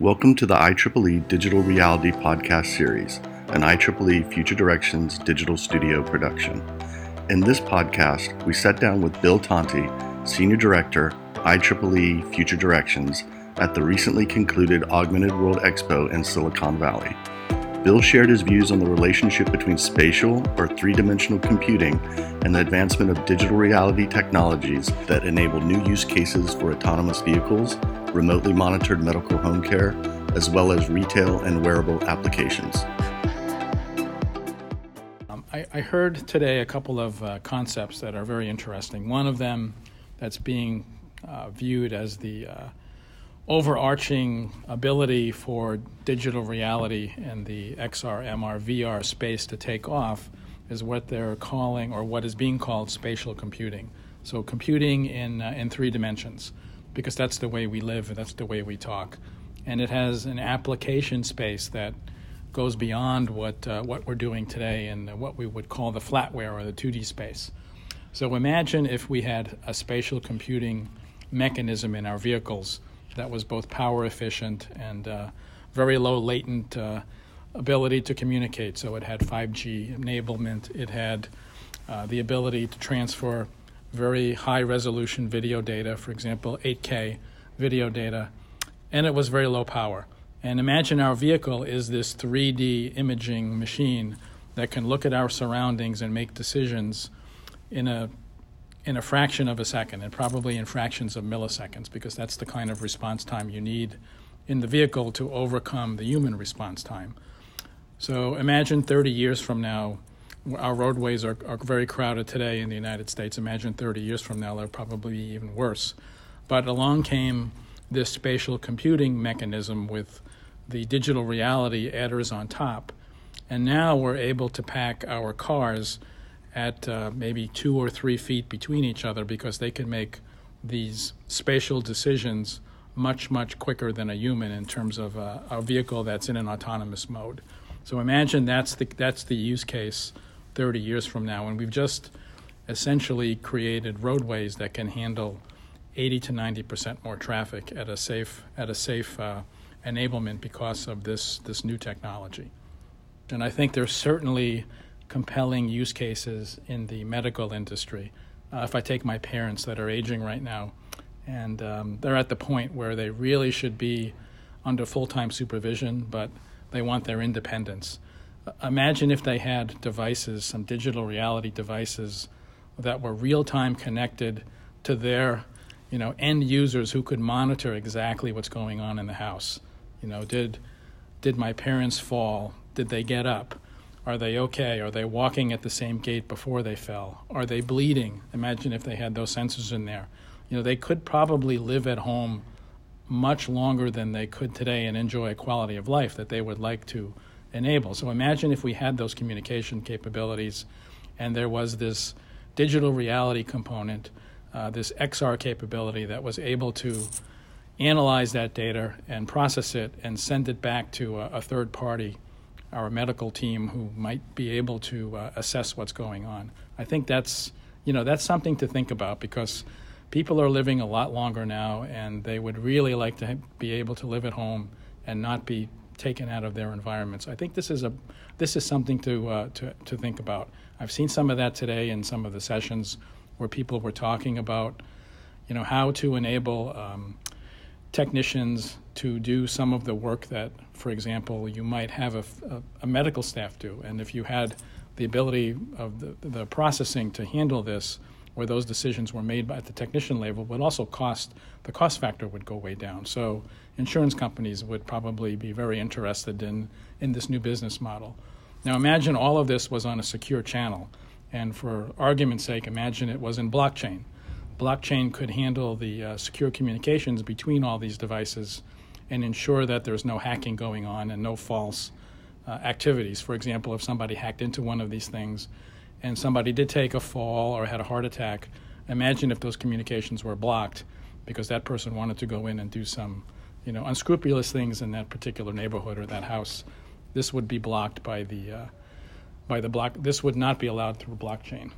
Welcome to the IEEE Digital Reality Podcast Series, an IEEE Future Directions digital studio production. In this podcast, we sat down with Bill Tonti, Senior Director, IEEE Future Directions, at the recently concluded Augmented World Expo in Silicon Valley. Bill shared his views on the relationship between spatial or three dimensional computing and the advancement of digital reality technologies that enable new use cases for autonomous vehicles, remotely monitored medical home care, as well as retail and wearable applications. Um, I, I, heard today a couple of uh, concepts that are very interesting. One of them that's being uh, viewed as the uh, overarching ability for digital reality and the XR, MR, VR space to take off is what they're calling, or what is being called, spatial computing. So, computing in, uh, in three dimensions, because that's the way we live, that's the way we talk. And it has an application space that goes beyond what, uh, what we're doing today in what we would call the flatware or the 2D space. So, imagine if we had a spatial computing mechanism in our vehicles that was both power efficient and uh, very low latent uh, ability to communicate. So it had 5G enablement. It had uh, the ability to transfer very high resolution video data, for example, 8K video data, and it was very low power. And imagine our vehicle is this 3D imaging machine that can look at our surroundings and make decisions in a in a fraction of a second and probably in fractions of milliseconds because that's the kind of response time you need in the vehicle to overcome the human response time. So imagine 30 years from now, our roadways are, are very crowded today in the United States. Imagine 30 years from now, they'll probably be even worse. But along came this spatial computing mechanism with the digital reality adders on top. And now we're able to pack our cars at uh, maybe two or three feet between each other because they can make these spatial decisions much, much quicker than a human in terms of uh, a vehicle that's in an autonomous mode. So imagine that's the, that's the use case 30 years from now, and we've just essentially created roadways that can handle 80 to 90 percent more traffic at a safe at a safe uh, enablement because of this this new technology. And I think there's certainly compelling use cases in the medical industry. Uh, if I take my parents that are aging right now, and um, they're at the point where they really should be under full time supervision, but they want their independence. Imagine if they had devices, some digital reality devices, that were real time connected to their you know, end users who could monitor exactly what's going on in the house. You know, did did my parents fall? Did they get up? Are they okay? Are they walking at the same gait before they fell? Are they bleeding? Imagine if they had those sensors in there. You know, they could probably live at home much longer than they could today and enjoy a quality of life that they would like to enable. So imagine if we had those communication capabilities and there was this digital reality component, uh, this XR capability that was able to analyze that data and process it and send it back to a, a third party our medical team who might be able to uh, assess what's going on. I think that's you know that's something to think about because people are living a lot longer now, and they would really like to be able to live at home and not be taken out of their environments. I think this is a this is something to uh, to to think about. I've seen some of that today in some of the sessions where people were talking about you know how to enable um, technicians to do some of the work that, for example, you might have a, a, a medical staff do. And if you had the ability of the, the processing to handle this, where those decisions were made at the technician level, would also cost the cost factor would go way down. So insurance companies would probably be very interested in in this new business model. Now imagine all of this was on a secure channel, and for argument's sake, imagine it was in blockchain blockchain could handle the uh, secure communications between all these devices and ensure that there's no hacking going on and no false uh, activities. For example, if somebody hacked into one of these things and somebody did take a fall or had a heart attack, imagine if those communications were blocked because that person wanted to go in and do some you know unscrupulous things in that particular neighborhood or that house. This would be blocked by the uh, by the block. This would not be allowed through blockchain.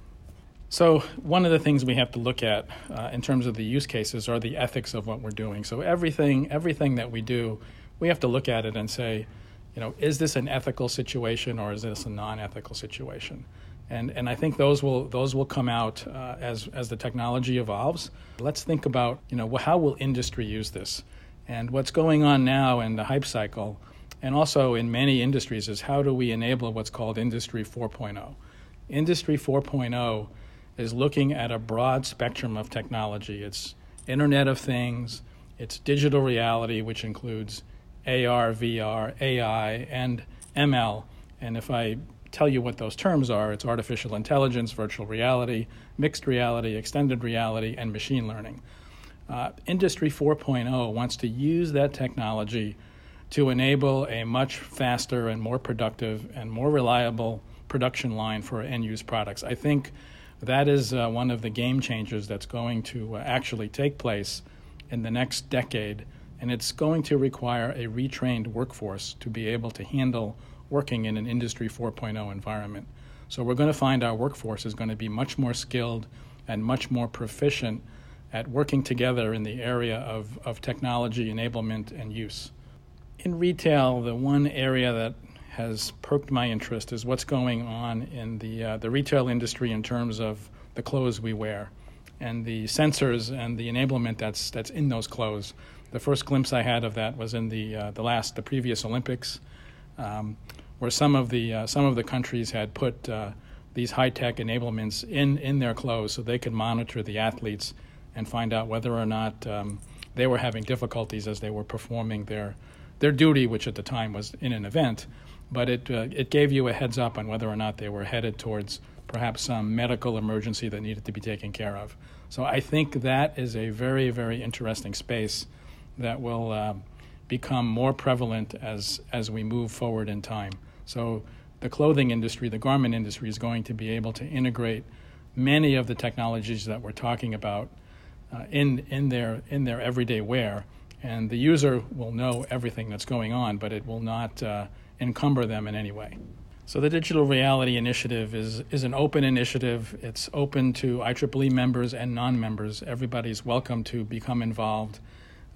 So, one of the things we have to look at uh, in terms of the use cases are the ethics of what we're doing. So, everything, everything that we do, we have to look at it and say, you know, is this an ethical situation or is this a non-ethical situation? And, and I think those will those will come out uh, as as the technology evolves. Let's think about you know how will industry use this, and what's going on now in the hype cycle, and also in many industries is how do we enable what's called Industry 4.0. Industry 4.0 is looking at a broad spectrum of technology. It's Internet of Things, it's digital reality, which includes AR, VR, AI, and ML. And if I tell you what those terms are, it's artificial intelligence, virtual reality, mixed reality, extended reality, and machine learning. Uh, Industry 4.0 wants to use that technology to enable a much faster and more productive and more reliable production line for end use products. I think that is uh, one of the game changers that's going to uh, actually take place in the next decade, and it's going to require a retrained workforce to be able to handle working in an Industry 4.0 environment. So we're going to find our workforce is going to be much more skilled and much more proficient at working together in the area of, of technology enablement and use. In retail, the one area that has perked my interest is what's going on in the, uh, the retail industry in terms of the clothes we wear and the sensors and the enablement that's, that's in those clothes. The first glimpse I had of that was in the, uh, the last, the previous Olympics, um, where some of the, uh, some of the countries had put uh, these high tech enablements in, in their clothes so they could monitor the athletes and find out whether or not um, they were having difficulties as they were performing their, their duty, which at the time was in an event but it, uh, it gave you a heads up on whether or not they were headed towards perhaps some medical emergency that needed to be taken care of. So I think that is a very, very interesting space that will uh, become more prevalent as, as we move forward in time. So the clothing industry, the garment industry, is going to be able to integrate many of the technologies that we're talking about uh, in, in, their, in their everyday wear. And the user will know everything that's going on, but it will not uh, encumber them in any way. So the Digital Reality Initiative is, is an open initiative. It's open to IEEE members and non-members. Everybody's welcome to become involved.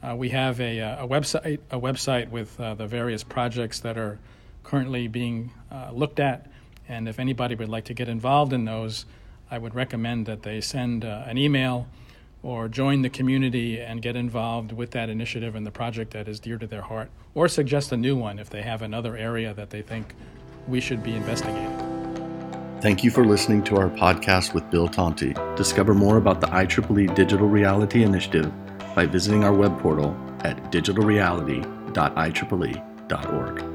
Uh, we have a, uh, a, website, a website with uh, the various projects that are currently being uh, looked at. And if anybody would like to get involved in those, I would recommend that they send uh, an email or join the community and get involved with that initiative and the project that is dear to their heart, or suggest a new one if they have another area that they think we should be investigating. Thank you for listening to our podcast with Bill Tonti. Discover more about the IEEE Digital Reality Initiative by visiting our web portal at digitalreality.ieee.org.